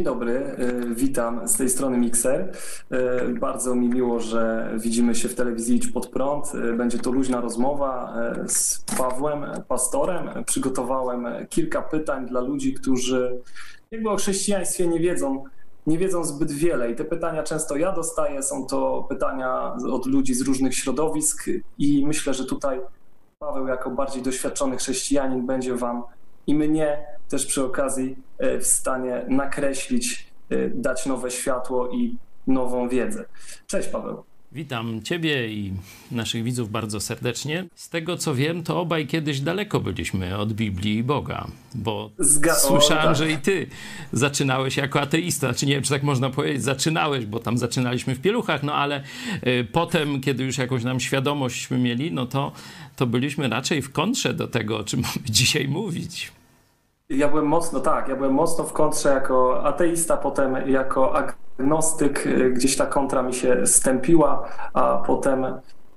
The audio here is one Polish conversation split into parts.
Dzień dobry, y, witam z tej strony Mixer. Y, bardzo mi miło, że widzimy się w telewizji Idź Pod Prąd. Y, będzie to luźna rozmowa z Pawłem, pastorem. Przygotowałem kilka pytań dla ludzi, którzy jakby o chrześcijaństwie nie wiedzą, nie wiedzą zbyt wiele i te pytania często ja dostaję. Są to pytania od ludzi z różnych środowisk i myślę, że tutaj Paweł jako bardziej doświadczony chrześcijanin będzie wam i mnie też przy okazji e, w stanie nakreślić, e, dać nowe światło i nową wiedzę. Cześć Paweł. Witam Ciebie i naszych widzów bardzo serdecznie. Z tego co wiem, to obaj kiedyś daleko byliśmy od Biblii i Boga, bo Zga słyszałem, tak. że i Ty zaczynałeś jako ateista. Znaczy nie wiem, czy tak można powiedzieć, zaczynałeś, bo tam zaczynaliśmy w pieluchach, no ale y, potem, kiedy już jakąś nam świadomość mieli, no to, to byliśmy raczej w kontrze do tego, o czym mamy dzisiaj mówić. Ja byłem mocno, tak, ja byłem mocno w kontrze jako ateista, potem jako agnostyk, y, gdzieś ta kontra mi się stępiła, a potem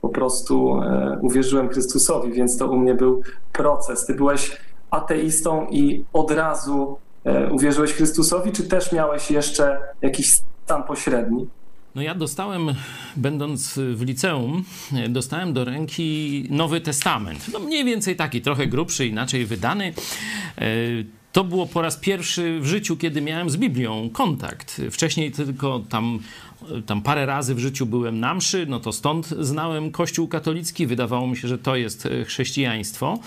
po prostu e, uwierzyłem Chrystusowi, więc to u mnie był proces. Ty byłeś ateistą i od razu e, uwierzyłeś Chrystusowi, czy też miałeś jeszcze jakiś stan pośredni? No ja dostałem, będąc w liceum, dostałem do ręki Nowy Testament. No mniej więcej taki, trochę grubszy, inaczej wydany. E, to było po raz pierwszy w życiu, kiedy miałem z Biblią kontakt. Wcześniej tylko tam, tam parę razy w życiu byłem na mszy, no to stąd znałem Kościół katolicki. Wydawało mi się, że to jest e, chrześcijaństwo.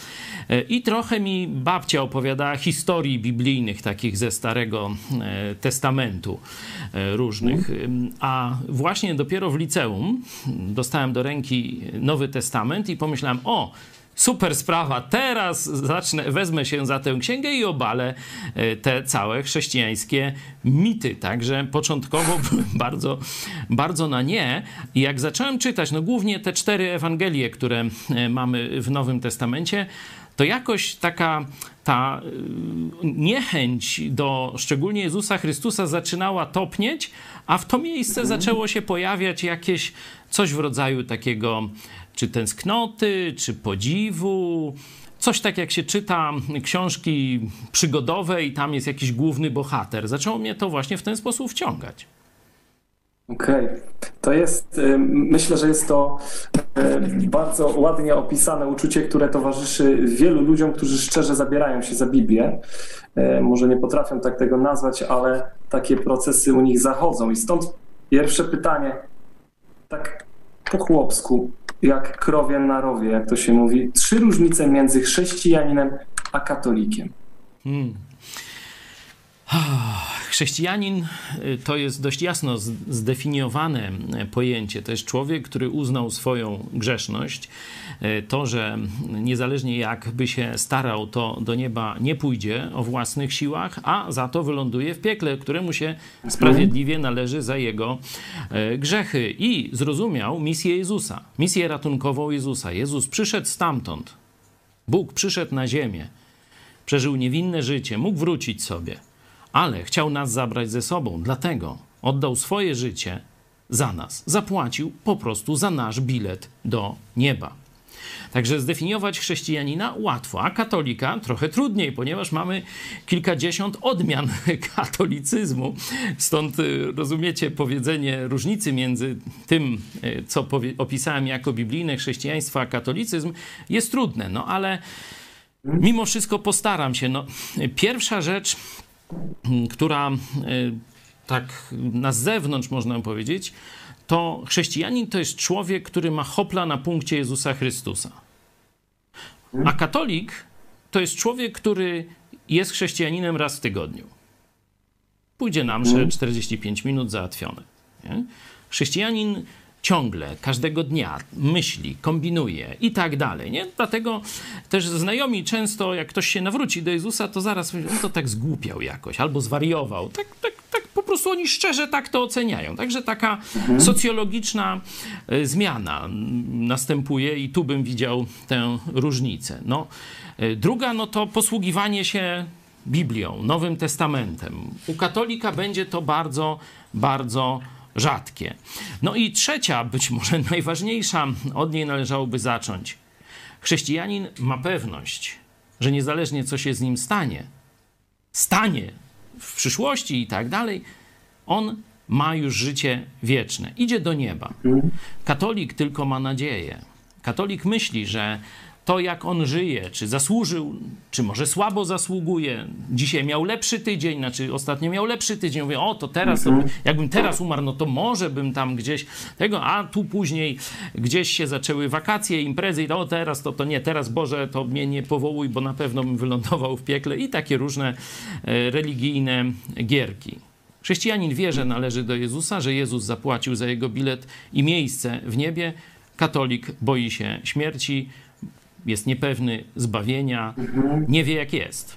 E, I trochę mi babcia opowiadała historii biblijnych, takich ze Starego e, Testamentu różnych. A właśnie dopiero w liceum dostałem do ręki Nowy Testament i pomyślałem, o, super sprawa, teraz zacznę, wezmę się za tę księgę i obalę e, te całe chrześcijańskie mity. Także początkowo byłem bardzo, bardzo na nie. I jak zacząłem czytać, no głównie te cztery Ewangelie, które e, mamy w Nowym Testamencie, to jakoś taka ta e, niechęć do szczególnie Jezusa Chrystusa zaczynała topnieć, a w to miejsce zaczęło się pojawiać jakieś coś w rodzaju takiego czy tęsknoty, czy podziwu. Coś tak jak się czyta książki przygodowe i tam jest jakiś główny bohater. Zaczęło mnie to właśnie w ten sposób wciągać. Okej, okay. to jest, y, myślę, że jest to y, bardzo ładnie opisane uczucie, które towarzyszy wielu ludziom, którzy szczerze zabierają się za Biblię. Y, może nie potrafią tak tego nazwać, ale takie procesy u nich zachodzą. I stąd pierwsze pytanie, tak po chłopsku, jak krowie na rowie, jak to się mówi. Trzy różnice między chrześcijaninem a katolikiem. Hmm. Chrześcijanin y, to jest dość jasno zdefiniowane y, pojęcie. To jest człowiek, który uznał swoją grzeszność. Y, to, że niezależnie jak by się starał, to do nieba nie pójdzie o własnych siłach, a za to wyląduje w piekle, któremu się sprawiedliwie należy za jego grzechy. I zrozumiał misję Jezusa, misję ratunkową Jezusa. Jezus przyszedł stamtąd. Bóg przyszedł na ziemię, przeżył niewinne życie, mógł wrócić sobie ale chciał nas zabrać ze sobą, dlatego oddał swoje życie za nas. Zapłacił po prostu za nasz bilet do nieba. Także zdefiniować chrześcijanina łatwo, a katolika trochę trudniej, ponieważ mamy kilkadziesiąt odmian katolicyzmu. Stąd y, rozumiecie powiedzenie różnicy między tym, y, co opisałem jako biblijne chrześcijaństwo, a katolicyzm jest trudne. No ale mimo wszystko postaram się. No, pierwsza rzecz, która e, tak na zewnątrz można powiedzieć, to chrześcijanin to jest człowiek, który ma hopla na punkcie Jezusa Chrystusa. A katolik to jest człowiek, który jest chrześcijaninem raz w tygodniu. Pójdzie na mszę 45 minut załatwione. Nie? Chrześcijanin ciągle, każdego dnia myśli, kombinuje i tak dalej. Nie? Dlatego też znajomi często, jak ktoś się nawróci do Jezusa, to zaraz mówią, no to tak zgłupiał jakoś, albo zwariował. Tak, tak, tak po prostu oni szczerze tak to oceniają. Także taka mhm. socjologiczna e, zmiana następuje i tu bym widział tę różnicę. No, e, druga, no to posługiwanie się Biblią, Nowym Testamentem. U katolika będzie to bardzo, bardzo rzadkie. No i trzecia, być może najważniejsza, od niej należałoby zacząć. Chrześcijanin ma pewność, że niezależnie co się z nim stanie, stanie w przyszłości i tak dalej, on ma już życie wieczne. Idzie do nieba. Katolik tylko ma nadzieję. Katolik myśli, że to, jak on żyje, czy zasłużył, czy może słabo zasługuje. Dzisiaj miał lepszy tydzień, znaczy ostatnio miał lepszy tydzień. Mówię, o, to teraz, to, jakbym teraz umarł, no to może bym tam gdzieś tego, a tu później gdzieś się zaczęły wakacje, imprezy i o, teraz to, to nie, teraz Boże, to mnie nie powołuj, bo na pewno bym wylądował w piekle i takie różne e, religijne gierki. Chrześcijanin wie, że należy do Jezusa, że Jezus zapłacił za jego bilet i miejsce w niebie. Katolik boi się śmierci, jest niepewny zbawienia, nie wie jak jest.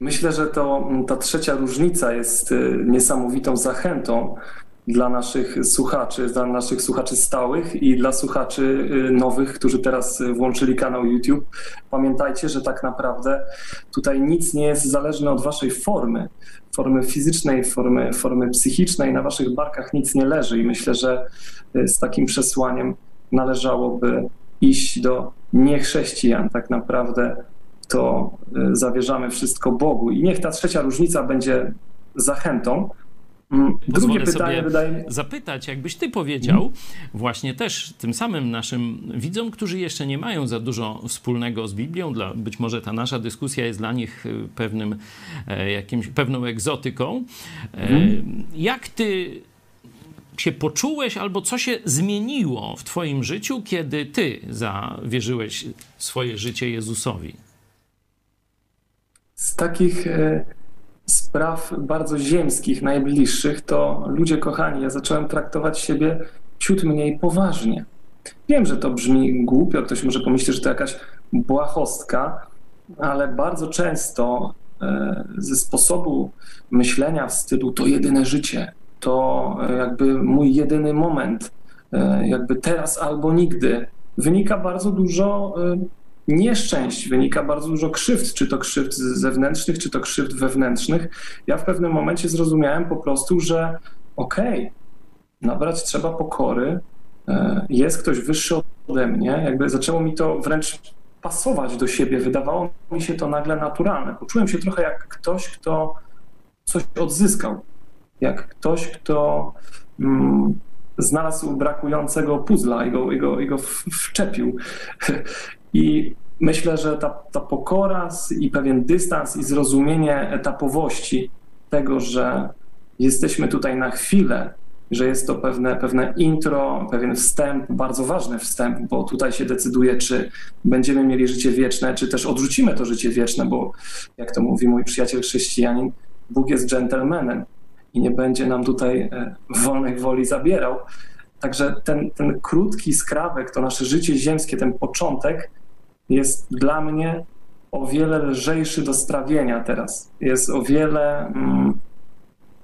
Myślę, że to ta trzecia różnica jest y, niesamowitą zachętą dla naszych słuchaczy, dla naszych słuchaczy stałych i dla słuchaczy y, nowych, którzy teraz włączyli kanał YouTube. Pamiętajcie, że tak naprawdę tutaj nic nie jest zależne od waszej formy, formy fizycznej, formy, formy psychicznej. Na waszych barkach nic nie leży i myślę, że y, z takim przesłaniem należałoby iść do niechrześcijan. Tak naprawdę to y, zawierzamy wszystko Bogu. I niech ta trzecia różnica będzie zachętą. Mm, drugie pytanie wydaje zapytać, jakbyś ty powiedział, hmm. właśnie też tym samym naszym widzom, którzy jeszcze nie mają za dużo wspólnego z Biblią, dla, być może ta nasza dyskusja jest dla nich y, pewnym, e, jakimś, pewną egzotyką. Hmm. Jak ty się poczułeś, albo co się zmieniło w Twoim życiu, kiedy Ty zawierzyłeś swoje życie Jezusowi? Z takich e, spraw bardzo ziemskich, najbliższych, to ludzie kochani, ja zacząłem traktować siebie ciut mniej poważnie. Wiem, że to brzmi głupio, ktoś może pomyśleć, że to jakaś błahostka, ale bardzo często e, ze sposobu myślenia w stylu to jedyne życie, to e, jakby mój jedyny moment, e, jakby teraz albo nigdy. Wynika bardzo dużo e, nieszczęść, wynika bardzo dużo krzywd, czy to krzywd zewnętrznych, czy to krzywd wewnętrznych. Ja w pewnym momencie zrozumiałem po prostu, że okej, okay, nabrać trzeba pokory, jest ktoś wyższy ode mnie, jakby zaczęło mi to wręcz pasować do siebie, wydawało mi się to nagle naturalne. Poczułem się trochę jak ktoś, kto coś odzyskał jak ktoś, kto mm, znalazł brakującego puzla i go, i go, i go wczepił. I myślę, że ta, ta pokora i pewien dystans i zrozumienie etapowości tego, że jesteśmy tutaj na chwilę, że jest to pewne, pewne intro, pewien wstęp, bardzo ważny wstęp, bo tutaj się decyduje, czy będziemy mieli życie wieczne, czy też odrzucimy to życie wieczne, bo jak to mówi mój przyjaciel chrześcijanin, Bóg jest dżentelmenem i nie będzie nam tutaj e, wolnej woli zabierał. Także ten, ten krótki skrawek, to nasze życie ziemskie, ten początek jest dla mnie o wiele lżejszy do strawienia teraz. Jest o wiele, mm,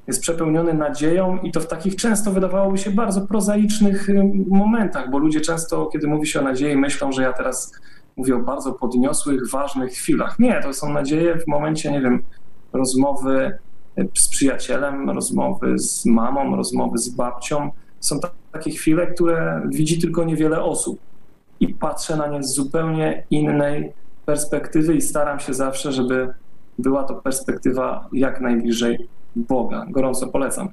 jest przepełniony nadzieją i to w takich często wydawałoby się bardzo prozaicznych y, momentach, bo ludzie często, kiedy mówi się o nadziei, myślą, że ja teraz mówię o bardzo podniosłych, ważnych chwilach. Nie, to są nadzieje w momencie, nie wiem, rozmowy z przyjacielem, rozmowy z mamą, rozmowy z babcią. Są takie chwile, które widzi tylko niewiele osób i patrzę na nie z zupełnie innej perspektywy i staram się zawsze, żeby była to perspektywa jak najbliżej Boga. Gorąco polecam.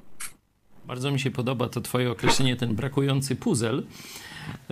Bardzo mi się podoba to Twoje określenie, ten brakujący puzzle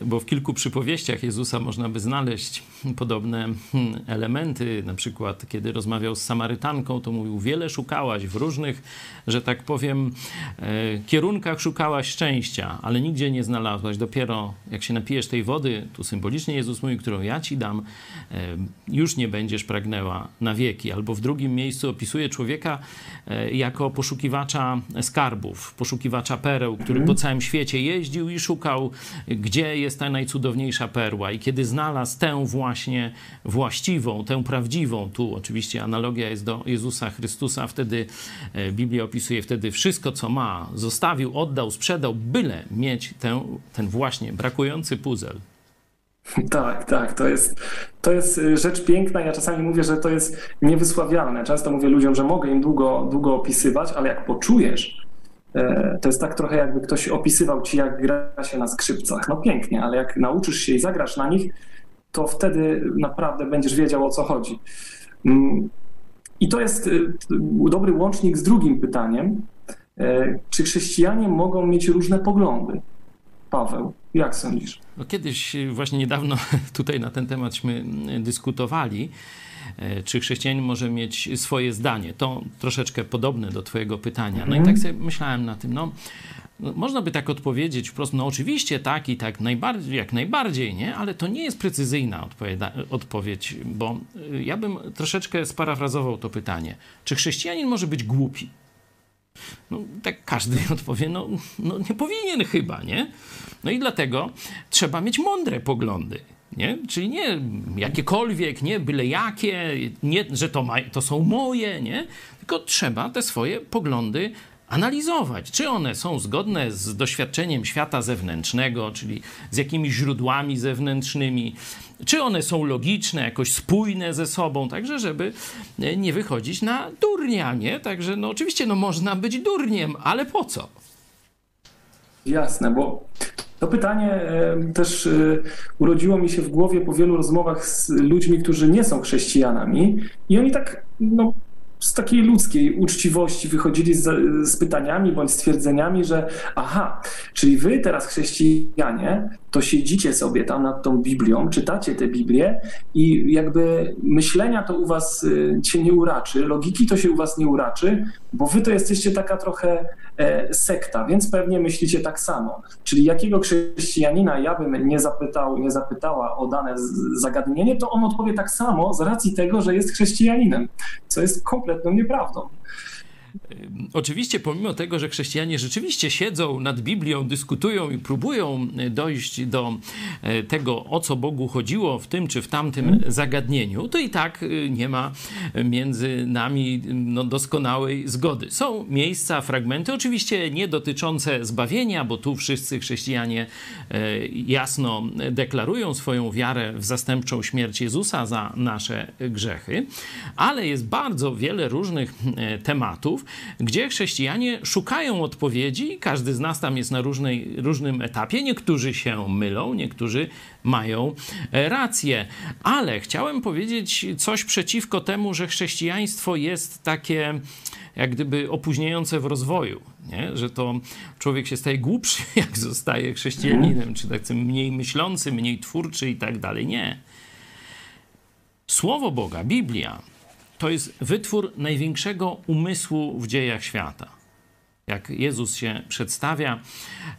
bo w kilku przypowieściach Jezusa można by znaleźć podobne hmm, elementy. Na przykład, kiedy rozmawiał z Samarytanką, to mówił: Wiele szukałaś w różnych, że tak powiem, e, kierunkach szukałaś szczęścia, ale nigdzie nie znalazłaś. Dopiero jak się napijesz tej wody, tu symbolicznie Jezus mówi, którą ja ci dam, e, już nie będziesz pragnęła na wieki. Albo w drugim miejscu opisuje człowieka e, jako poszukiwacza skarbów, poszukiwacza pereł, który po całym świecie jeździł i szukał, gdzie jest ta najcudowniejsza perła. I kiedy znalazł tę właśnie właściwą, tę prawdziwą, tu oczywiście analogia jest do Jezusa Chrystusa, wtedy e, Biblia opisuje wtedy wszystko, co ma, zostawił, oddał, sprzedał, byle mieć ten, ten właśnie brakujący puzzle. Tak, tak, to jest, to jest e, rzecz piękna. Ja czasami mówię, że to jest niewysławialne. Często mówię ludziom, że mogę im długo, długo opisywać, ale jak poczujesz, to jest tak trochę jakby ktoś opisywał ci, jak gra się na skrzypcach. No pięknie, ale jak nauczysz się i zagrasz na nich, to wtedy naprawdę będziesz wiedział o co chodzi. Mm, I to jest dobry łącznik z drugim pytaniem. Czy chrześcijanie mogą mieć różne poglądy? Paweł, jak sądzisz? No kiedyś, właśnie niedawno tutaj na ten tematśmy dyskutowali. E, czy chrześcijanin może mieć swoje zdanie. To troszeczkę podobne do Twojego pytania. No i tak sobie myślałem na tym, no. no można by tak odpowiedzieć wprost, no oczywiście tak i tak najbardziej, jak najbardziej, nie? Ale to nie jest precyzyjna odpowiedź, bo y, ja bym troszeczkę sparafrazował to pytanie. Czy chrześcijanin może być głupi? No, tak każdy odpowie, no, no nie powinien chyba, nie? No i dlatego trzeba mieć mądre poglądy. Nie? Czyli nie jakiekolwiek, nie byle jakie, nie, że to, ma, to są moje, nie? tylko trzeba te swoje poglądy analizować, czy one są zgodne z doświadczeniem świata zewnętrznego, czyli z jakimiś źródłami zewnętrznymi, czy one są logiczne, jakoś spójne ze sobą, także żeby nie wychodzić na durnia, nie? Także no oczywiście no można być durniem, ale po co? Jasne, bo to pytanie też e, urodziło mi się w głowie po wielu rozmowach z ludźmi, którzy nie są chrześcijanami i oni tak no, z takiej ludzkiej uczciwości wychodzili z, z, pytaniami bądź stwierdzeniami, że aha, czyli wy teraz chrześcijanie, to siedzicie sobie tam nad tą Biblią, czytacie tę Biblię i jakby myślenia to u was y, się nie uraczy, logiki to się u was nie uraczy, bo wy to jesteście taka trochę e, sekta, więc pewnie myślicie tak samo. Czyli jakiego chrześcijanina ja bym nie zapytał, nie zapytała o dane zagadnienie, to on odpowie tak samo z racji tego, że jest chrześcijaninem, co jest kompletną nieprawdą. Oczywiście, pomimo tego, że chrześcijanie rzeczywiście siedzą nad Biblią, dyskutują i próbują dojść do e, tego, o co Bogu chodziło w tym czy w tamtym zagadnieniu, to i tak e, nie ma między nami no, doskonałej zgody. Są miejsca, fragmenty, oczywiście nie dotyczące zbawienia, bo tu wszyscy chrześcijanie jasno deklarują swoją wiarę w zastępczą śmierć Jezusa za nasze grzechy, ale jest bardzo wiele różnych tematów, gdzie chrześcijanie szukają odpowiedzi. Każdy z nas tam jest na różnej, różnym etapie. Niektórzy się mylą, niektórzy mają e, rację. Ale chciałem powiedzieć coś przeciwko temu, że chrześcijaństwo jest takie jak gdyby opóźniające w rozwoju, nie? że to człowiek się staje głupszy, jak zostaje chrześcijaninem, czy tak mniej myślący, mniej twórczy i tak dalej. Nie. Słowo Boga, Biblia, to jest wytwór największego umysłu w dziejach świata. Jak Jezus się przedstawia,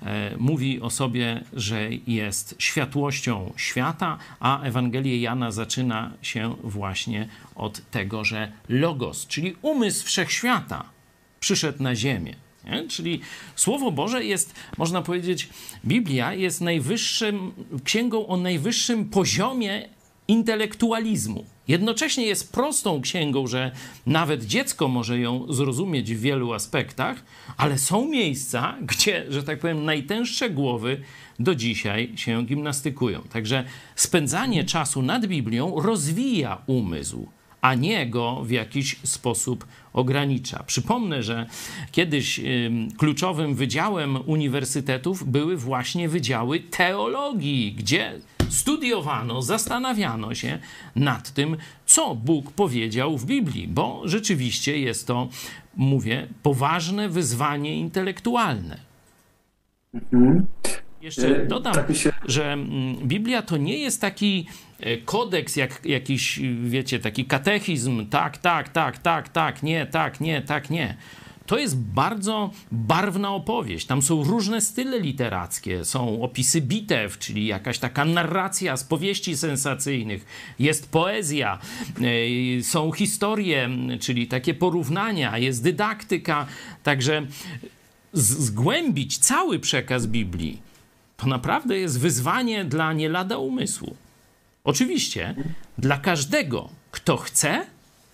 e, mówi o sobie, że jest światłością świata, a Ewangelię Jana zaczyna się właśnie od tego, że Logos, czyli umysł wszechświata, przyszedł na ziemię. Nie? Czyli Słowo Boże jest, można powiedzieć, Biblia jest najwyższym, księgą o najwyższym poziomie intelektualizmu. Jednocześnie jest prostą księgą, że nawet dziecko może ją zrozumieć w wielu aspektach, ale są miejsca, gdzie, że tak powiem, najtęższe głowy do dzisiaj się gimnastykują. Także spędzanie czasu nad Biblią rozwija umysł a nie go w jakiś sposób ogranicza. Przypomnę, że kiedyś kluczowym wydziałem uniwersytetów były właśnie wydziały teologii, gdzie studiowano, zastanawiano się nad tym, co Bóg powiedział w Biblii, bo rzeczywiście jest to, mówię, poważne wyzwanie intelektualne. Mhm. Jeszcze e, dodam, tak się... że mm, Biblia to nie jest taki e, kodeks, jak jakiś, wiecie, taki katechizm, tak, tak, tak, tak, tak, nie, tak, nie, tak, nie to jest bardzo barwna opowieść. Tam są różne style literackie, są opisy bitew, czyli jakaś taka narracja z powieści sensacyjnych, jest poezja, e, są historie, czyli takie porównania, jest dydaktyka. Także zgłębić cały przekaz Biblii to naprawdę jest wyzwanie dla nie lada umysłu. Oczywiście, dla każdego, kto chce,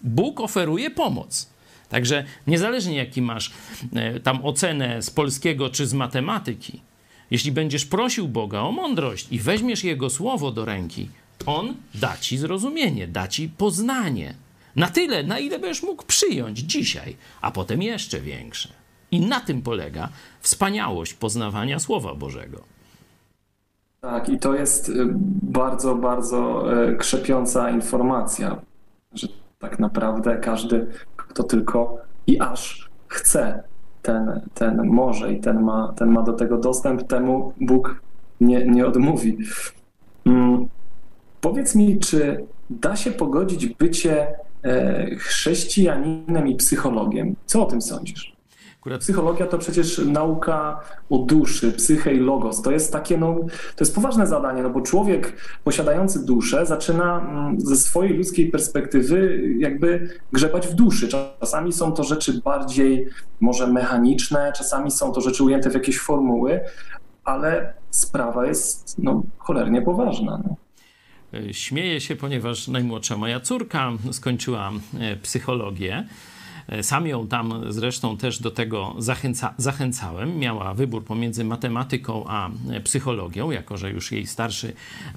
Bóg oferuje pomoc. Także niezależnie jaki masz e, tam ocenę z polskiego czy z matematyki, jeśli będziesz prosił Boga o mądrość i weźmiesz Jego słowo do ręki, On da ci zrozumienie, da ci poznanie. Na tyle, na ile będziesz mógł przyjąć dzisiaj, a potem jeszcze większe. I na tym polega wspaniałość poznawania Słowa Bożego. Tak, i to jest y, bardzo, bardzo y, krzepiąca informacja, że tak naprawdę każdy, kto tylko i aż chce, ten, ten może i ten ma, ten ma do tego dostęp, temu Bóg nie, nie odmówi. Hmm. Powiedz mi, czy da się pogodzić bycie e, chrześcijaninem i psychologiem? Co o tym sądzisz? Akurat psychologia to przecież nauka o duszy, psyche i logos. To jest takie, no, to jest poważne zadanie, no bo człowiek posiadający duszę zaczyna mm, ze swojej ludzkiej perspektywy jakby grzebać w duszy. Czasami są to rzeczy bardziej może mechaniczne, czasami są to rzeczy ujęte w jakieś formuły, ale sprawa jest no, cholernie poważna. No. Śmieję się, ponieważ najmłodsza moja córka skończyła e, psychologię. E, sam ją tam zresztą też do tego zachęca, zachęcałem. Miała wybór pomiędzy matematyką a e, psychologią, jako że już jej starszy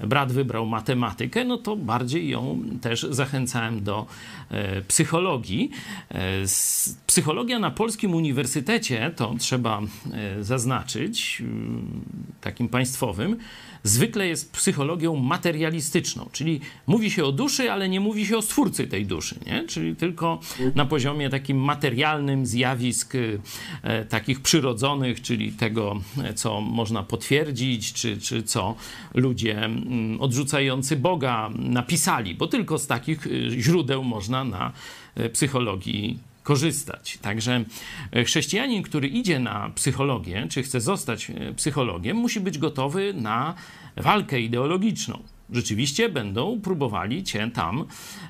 brat wybrał matematykę, no to bardziej ją też zachęcałem do e, psychologii. Psychologia na polskim uniwersytecie, to trzeba zaznaczyć, takim państwowym, zwykle jest psychologią materialistyczną, czyli mówi się o duszy, ale nie mówi się o stwórcy tej duszy, nie? czyli tylko na poziomie takim materialnym zjawisk e, takich przyrodzonych, czyli tego, co można potwierdzić, czy, czy co ludzie mm, odrzucający Boga napisali, bo tylko z takich e, źródeł można na e, psychologii korzystać. Także chrześcijanin, który idzie na psychologię, czy chce zostać psychologiem, musi być gotowy na walkę ideologiczną rzeczywiście będą próbowali cię tam,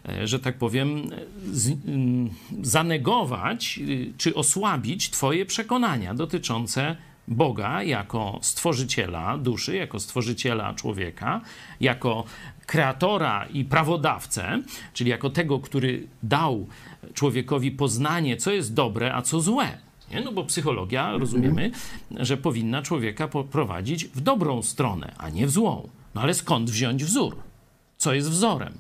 e, że tak powiem, zanegować y, czy osłabić twoje przekonania dotyczące Boga jako stworzyciela duszy, jako stworzyciela człowieka, jako kreatora i prawodawcę, czyli jako tego, który dał człowiekowi poznanie, co jest dobre, a co złe. Nie? No bo psychologia, mhm. rozumiemy, że powinna człowieka poprowadzić w dobrą stronę, a nie w złą. No ale skąd wziąć wzór? Co jest wzorem?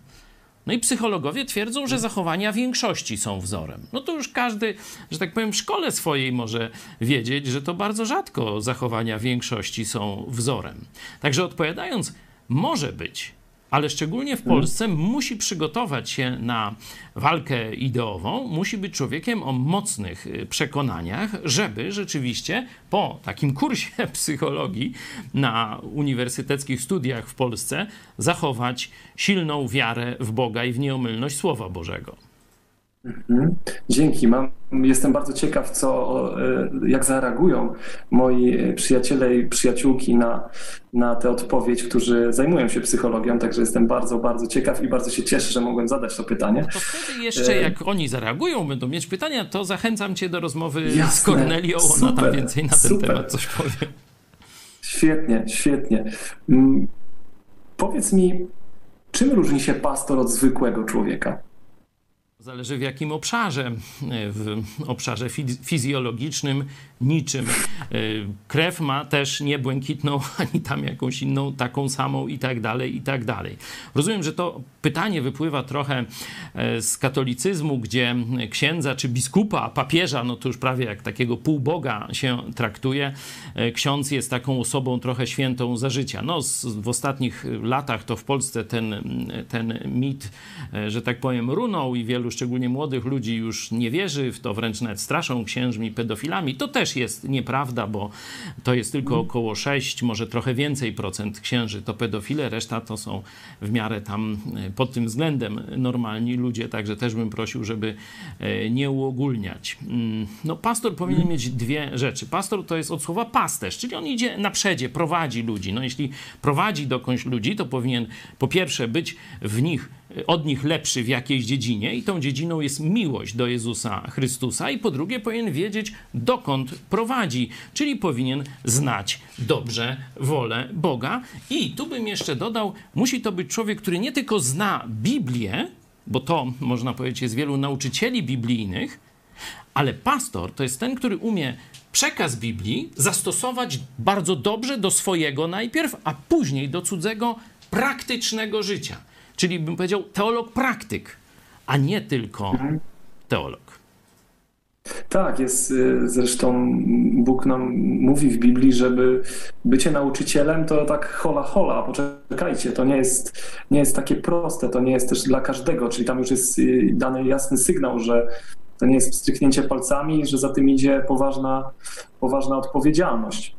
No i psychologowie twierdzą, że zachowania większości są wzorem. No to już każdy, że tak powiem, w szkole swojej może wiedzieć, że to bardzo rzadko zachowania większości są wzorem. Także odpowiadając, może być, ale szczególnie w Polsce musi przygotować się na walkę ideową, musi być człowiekiem o mocnych y, przekonaniach, żeby rzeczywiście po takim kursie psychologii na uniwersyteckich studiach w Polsce zachować silną wiarę w Boga i w nieomylność Słowa Bożego. Mhm. Dzięki. Mam, jestem bardzo ciekaw, co, e, jak zareagują moi przyjaciele i przyjaciółki na, na tę odpowiedź, którzy zajmują się psychologią, także jestem bardzo, bardzo ciekaw i bardzo się cieszę, że mogłem zadać to pytanie. No to wtedy jeszcze, e, jak oni zareagują, będą mieć pytania, to zachęcam cię do rozmowy Jasne. z Kornelią, ona tam więcej na ten super. temat coś powie. Świetnie, świetnie. Mm, powiedz mi, czym różni się pastor od zwykłego człowieka? Zależy w jakim obszarze. W obszarze fizjologicznym niczym. E, krew ma też nie błękitną, ani tam jakąś inną, taką samą i tak dalej, i tak dalej. Rozumiem, że to pytanie wypływa trochę e, z katolicyzmu, gdzie księdza czy biskupa, papieża, no to już prawie jak takiego półboga się traktuje. E, ksiądz jest taką osobą trochę świętą za życia. No, w ostatnich latach to w Polsce ten, ten mit, że tak powiem, runął i wielu szczególnie młodych ludzi już nie wierzy w to, wręcz nawet straszą księżmi, pedofilami. To też jest nieprawda, bo to jest tylko około 6, może trochę więcej procent księży to pedofile, reszta to są w miarę tam e, pod tym względem normalni ludzie, także też bym prosił, żeby e, nie uogólniać. Mm, no pastor powinien mieć dwie rzeczy. Pastor to jest od słowa pasterz, czyli on idzie na przedzie, prowadzi ludzi. No jeśli prowadzi dokądś ludzi, to powinien po pierwsze być w nich od nich lepszy w jakiejś dziedzinie i tą dziedziną jest miłość do Jezusa Chrystusa i po drugie powinien wiedzieć dokąd prowadzi, czyli powinien znać dobrze wolę Boga i tu bym jeszcze dodał, musi to być człowiek, który nie tylko zna Biblię, bo to można powiedzieć jest wielu nauczycieli biblijnych, ale pastor to jest ten, który umie przekaz Biblii zastosować bardzo dobrze do swojego najpierw, a później do cudzego praktycznego życia. Czyli bym powiedział teolog praktyk, a nie tylko teolog. Tak, jest y, zresztą Bóg nam mówi w Biblii, żeby bycie nauczycielem to tak hola hola, poczekajcie, to nie jest, nie jest takie proste, to nie jest też dla każdego, czyli tam już jest y, dany jasny sygnał, że to nie jest stryknięcie palcami, że za tym idzie poważna, poważna odpowiedzialność.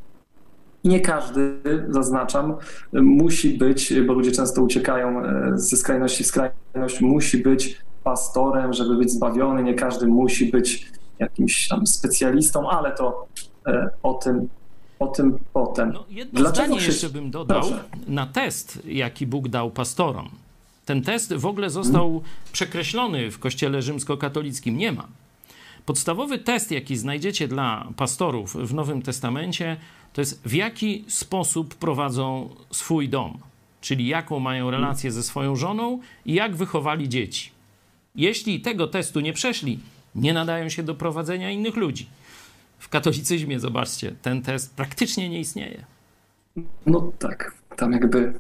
Nie każdy, zaznaczam, musi być, bo ludzie często uciekają e, ze skrajności w skrajność, musi być pastorem, żeby być zbawiony. Nie każdy musi być jakimś tam specjalistą, ale to e, o tym, o tym potem. No, jedno Dlaczego zdanie jeszcze bym dodał Proszę. na test, jaki Bóg dał pastorom. Ten test w ogóle został hmm. przekreślony w kościele rzymskokatolickim. Nie ma. Podstawowy test, jaki znajdziecie dla pastorów w Nowym Testamencie, to jest w jaki sposób prowadzą swój dom, czyli jaką mają relację ze swoją żoną i jak wychowali dzieci. Jeśli tego testu nie przeszli, nie nadają się do prowadzenia innych ludzi. W katolicyzmie, zobaczcie, ten test praktycznie nie istnieje. No tak, tam jakby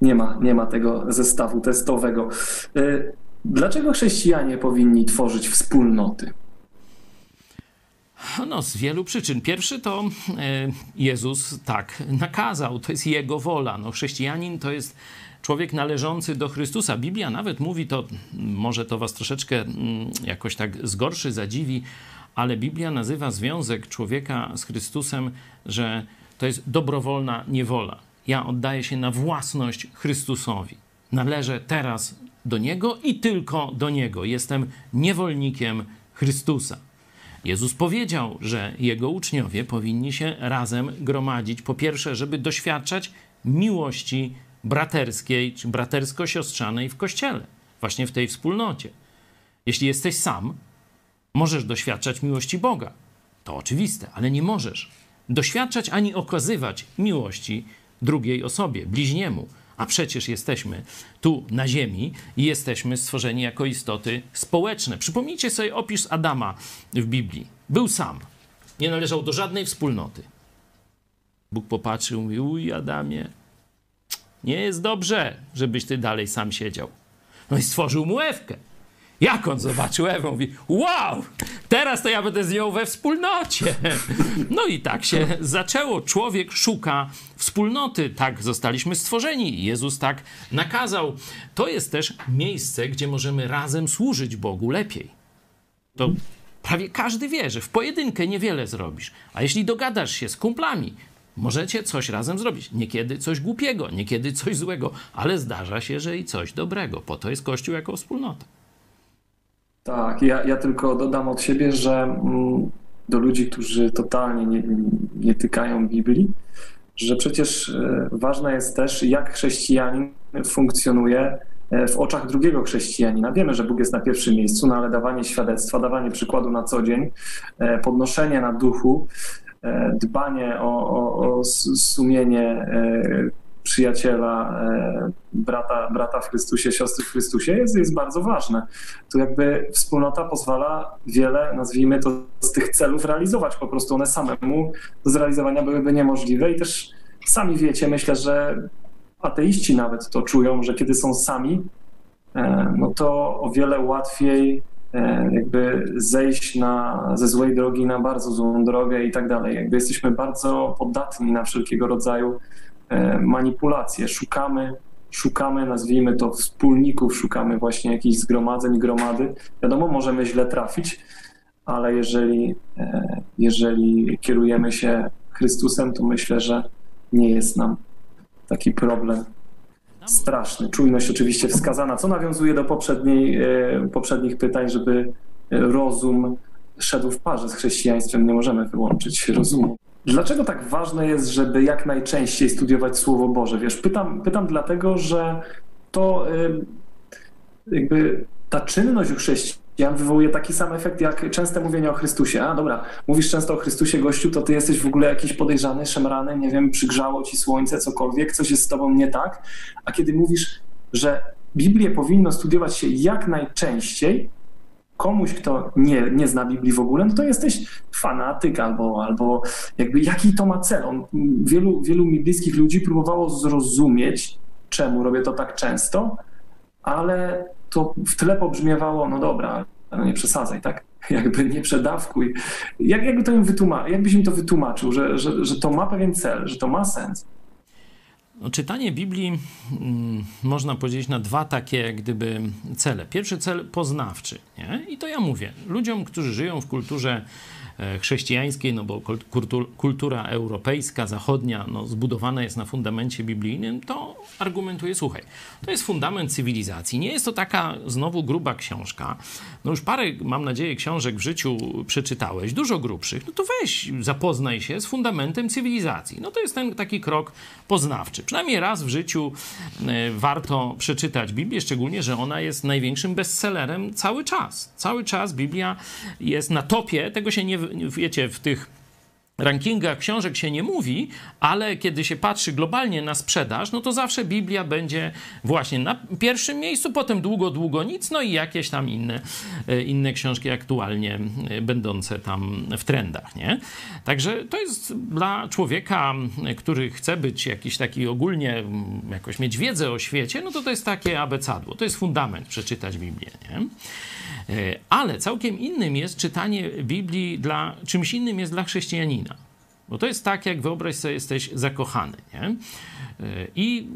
nie ma, nie ma tego zestawu testowego. Y, dlaczego chrześcijanie powinni tworzyć wspólnoty? No, z wielu przyczyn. Pierwszy to e, Jezus tak nakazał, to jest Jego wola. No, chrześcijanin to jest człowiek należący do Chrystusa. Biblia nawet mówi to, może to was troszeczkę mm, jakoś tak zgorszy, zadziwi, ale Biblia nazywa związek człowieka z Chrystusem, że to jest dobrowolna niewola. Ja oddaję się na własność Chrystusowi. Należę teraz do Niego i tylko do Niego. Jestem niewolnikiem Chrystusa. Jezus powiedział, że jego uczniowie powinni się razem gromadzić. Po pierwsze, żeby doświadczać miłości braterskiej czy bratersko-siostrzanej w kościele, właśnie w tej wspólnocie. Jeśli jesteś sam, możesz doświadczać miłości Boga. To oczywiste, ale nie możesz doświadczać ani okazywać miłości drugiej osobie, bliźniemu. A przecież jesteśmy tu na ziemi i jesteśmy stworzeni jako istoty społeczne. Przypomnijcie sobie opis Adama w Biblii. Był sam, nie należał do żadnej wspólnoty. Bóg popatrzył i mówi: Uj, Adamie, nie jest dobrze, żebyś ty dalej sam siedział. No i stworzył mu Ewkę. Jak on zobaczył Ewę, mówi, wow, teraz to ja będę z nią we wspólnocie. No i tak się zaczęło. Człowiek szuka wspólnoty. Tak zostaliśmy stworzeni. Jezus tak nakazał. To jest też miejsce, gdzie możemy razem służyć Bogu lepiej. To prawie każdy wie, że w pojedynkę niewiele zrobisz. A jeśli dogadasz się z kumplami, Możecie coś razem zrobić. Niekiedy coś głupiego, niekiedy coś złego, ale zdarza się, że i coś dobrego. Po to jest Kościół jako wspólnota. Tak, ja, ja tylko dodam od siebie, że mm, do ludzi, którzy totalnie nie, nie tykają Biblii, że przecież e, ważne jest też, jak chrześcijanin funkcjonuje e, w oczach drugiego chrześcijanina. Wiemy, że Bóg jest na pierwszym miejscu, no ale dawanie świadectwa, dawanie przykładu na co dzień, e, podnoszenie na duchu, dbanie o, o, o sumienie przyjaciela, e, brata, brata w Chrystusie, siostry w Chrystusie jest, jest bardzo ważne. Tu jakby wspólnota pozwala wiele, nazwijmy to, z tych celów realizować. Po prostu one samemu do zrealizowania byłyby niemożliwe i też sami wiecie, myślę, że ateiści nawet to czują, że kiedy są sami, e, no to o wiele łatwiej e, jakby zejść na, ze złej drogi na bardzo złą drogę i tak dalej. Jakby jesteśmy bardzo podatni na wszelkiego rodzaju manipulacje. Szukamy, szukamy, nazwijmy to wspólników, szukamy właśnie jakichś zgromadzeń, gromady. Wiadomo, możemy źle trafić, ale jeżeli, e, jeżeli kierujemy się Chrystusem, to myślę, że nie jest nam taki problem straszny. Czujność oczywiście wskazana, co nawiązuje do poprzedniej, e, poprzednich pytań, żeby rozum szedł w parze z chrześcijaństwem. Nie możemy wyłączyć rozumu. Dlaczego tak ważne jest, żeby jak najczęściej studiować Słowo Boże? Wiesz, pytam, pytam dlatego, że to jakby ta czynność u chrześcijan wywołuje taki sam efekt jak częste mówienie o Chrystusie. A dobra, mówisz często o Chrystusie, gościu, to ty jesteś w ogóle jakiś podejrzany, szemrany, nie wiem, przygrzało ci słońce, cokolwiek, coś jest z tobą nie tak. A kiedy mówisz, że Biblię powinno studiować się jak najczęściej, komuś, kto nie, nie zna Biblii w ogóle, no to jesteś fanatyk albo, albo jakby jaki to ma cel. On, wielu, wielu mi bliskich ludzi próbowało zrozumieć, czemu robię to tak często, ale to w tle pobrzmiewało, no dobra, no nie przesadzaj, tak? jakby nie przedawkuj. Jak, jakby to im wytłuma- jakbyś im to wytłumaczył, że, że, że to ma pewien cel, że to ma sens? No, czytanie Biblii mm, można podzielić na dwa takie gdyby cele. Pierwszy cel poznawczy. Nie? I to ja mówię ludziom, którzy żyją w kulturze chrześcijańskiej, no bo kultura europejska, zachodnia, no, zbudowana jest na fundamencie biblijnym, to argumentuje, słuchaj, to jest fundament cywilizacji. Nie jest to taka znowu gruba książka. No już parę, mam nadzieję, książek w życiu przeczytałeś, dużo grubszych. No to weź, zapoznaj się z fundamentem cywilizacji. No to jest ten taki krok poznawczy. Przynajmniej raz w życiu e, warto przeczytać Biblię, szczególnie, że ona jest największym bestsellerem cały czas. Cały czas Biblia jest na topie, tego się nie, wiecie, w tych rankingach książek się nie mówi, ale kiedy się patrzy globalnie na sprzedaż, no to zawsze Biblia będzie właśnie na pierwszym miejscu, potem długo, długo nic, no i jakieś tam inne, e, inne książki aktualnie e, będące tam w trendach, nie? Także to jest dla człowieka, który chce być jakiś taki ogólnie, jakoś mieć wiedzę o świecie, no to to jest takie abecadło, to jest fundament przeczytać Biblię, nie? E, ale całkiem innym jest czytanie Biblii dla, czymś innym jest dla chrześcijanina. Bo to jest tak, jak wyobraź sobie, jesteś zakochany, nie? E, I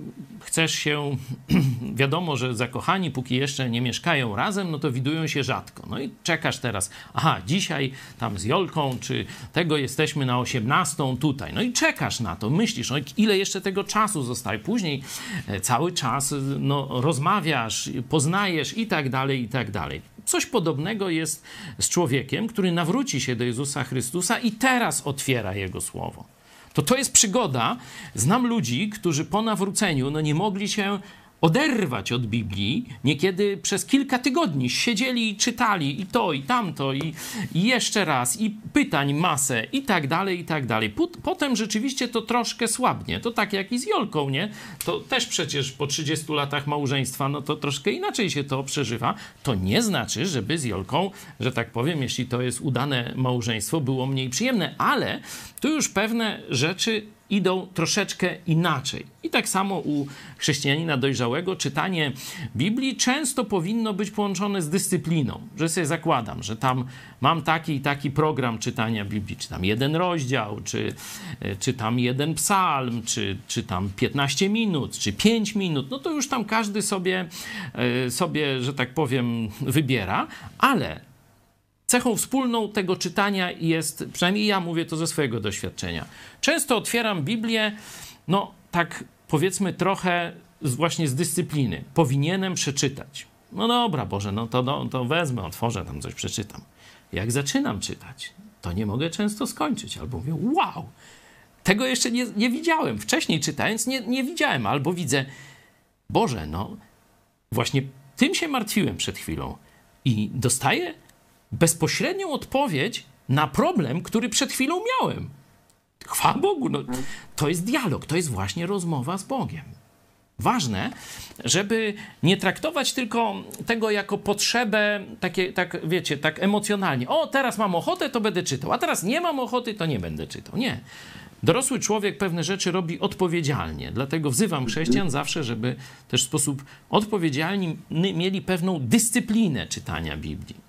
chcesz się, wiadomo, że zakochani, póki jeszcze nie mieszkają razem, no to widują się rzadko. No i czekasz teraz, aha, dzisiaj tam z Jolką, czy tego jesteśmy na 18 tutaj. No i czekasz na to, myślisz, no ile jeszcze tego czasu zostaje. Później e, cały czas no, rozmawiasz, poznajesz i tak dalej, i tak dalej. Coś podobnego jest z człowiekiem, który nawróci się do Jezusa Chrystusa i teraz otwiera Jego słowo. To to jest przygoda. Znam ludzi, którzy po nawróceniu no nie mogli się oderwać od Biblii. Niekiedy przez kilka tygodni siedzieli i czytali i to, i tamto, i, i jeszcze raz, i pytań masę, i tak dalej, i tak dalej. Potem rzeczywiście to troszkę słabnie. To tak jak i z Jolką, nie? To też przecież po 30 latach małżeństwa, no to troszkę inaczej się to przeżywa. To nie znaczy, żeby z Jolką, że tak powiem, jeśli to jest udane małżeństwo, było mniej przyjemne, ale tu już pewne rzeczy idą troszeczkę inaczej. I tak samo u chrześcijanina dojrzałego czytanie Biblii często powinno być połączone z dyscypliną, że sobie zakładam, że tam mam taki i taki program czytania Biblii, czy tam jeden rozdział, czy, e, czy tam jeden psalm, czy, czy tam 15 minut, czy 5 minut, no to już tam każdy sobie, e, sobie, że tak powiem, wybiera, ale Cechą wspólną tego czytania jest, przynajmniej ja mówię to ze swojego doświadczenia. Często otwieram Biblię, no tak powiedzmy trochę właśnie z dyscypliny. Powinienem przeczytać. No dobra, Boże, no to, no, to wezmę, otworzę tam coś, przeczytam. Jak zaczynam czytać, to nie mogę często skończyć. Albo mówię, wow, tego jeszcze nie, nie widziałem. Wcześniej czytając nie, nie widziałem. Albo widzę, Boże, no właśnie tym się martwiłem przed chwilą. I dostaję bezpośrednią odpowiedź na problem, który przed chwilą miałem. Chwała Bogu, no, to jest dialog, to jest właśnie rozmowa z Bogiem. Ważne, żeby nie traktować tylko tego jako potrzebę, takie, tak wiecie, tak emocjonalnie. O, teraz mam ochotę, to będę czytał, a teraz nie mam ochoty, to nie będę czytał. Nie. Dorosły człowiek pewne rzeczy robi odpowiedzialnie. Dlatego wzywam chrześcijan zawsze, żeby też w sposób odpowiedzialny mieli pewną dyscyplinę czytania Biblii.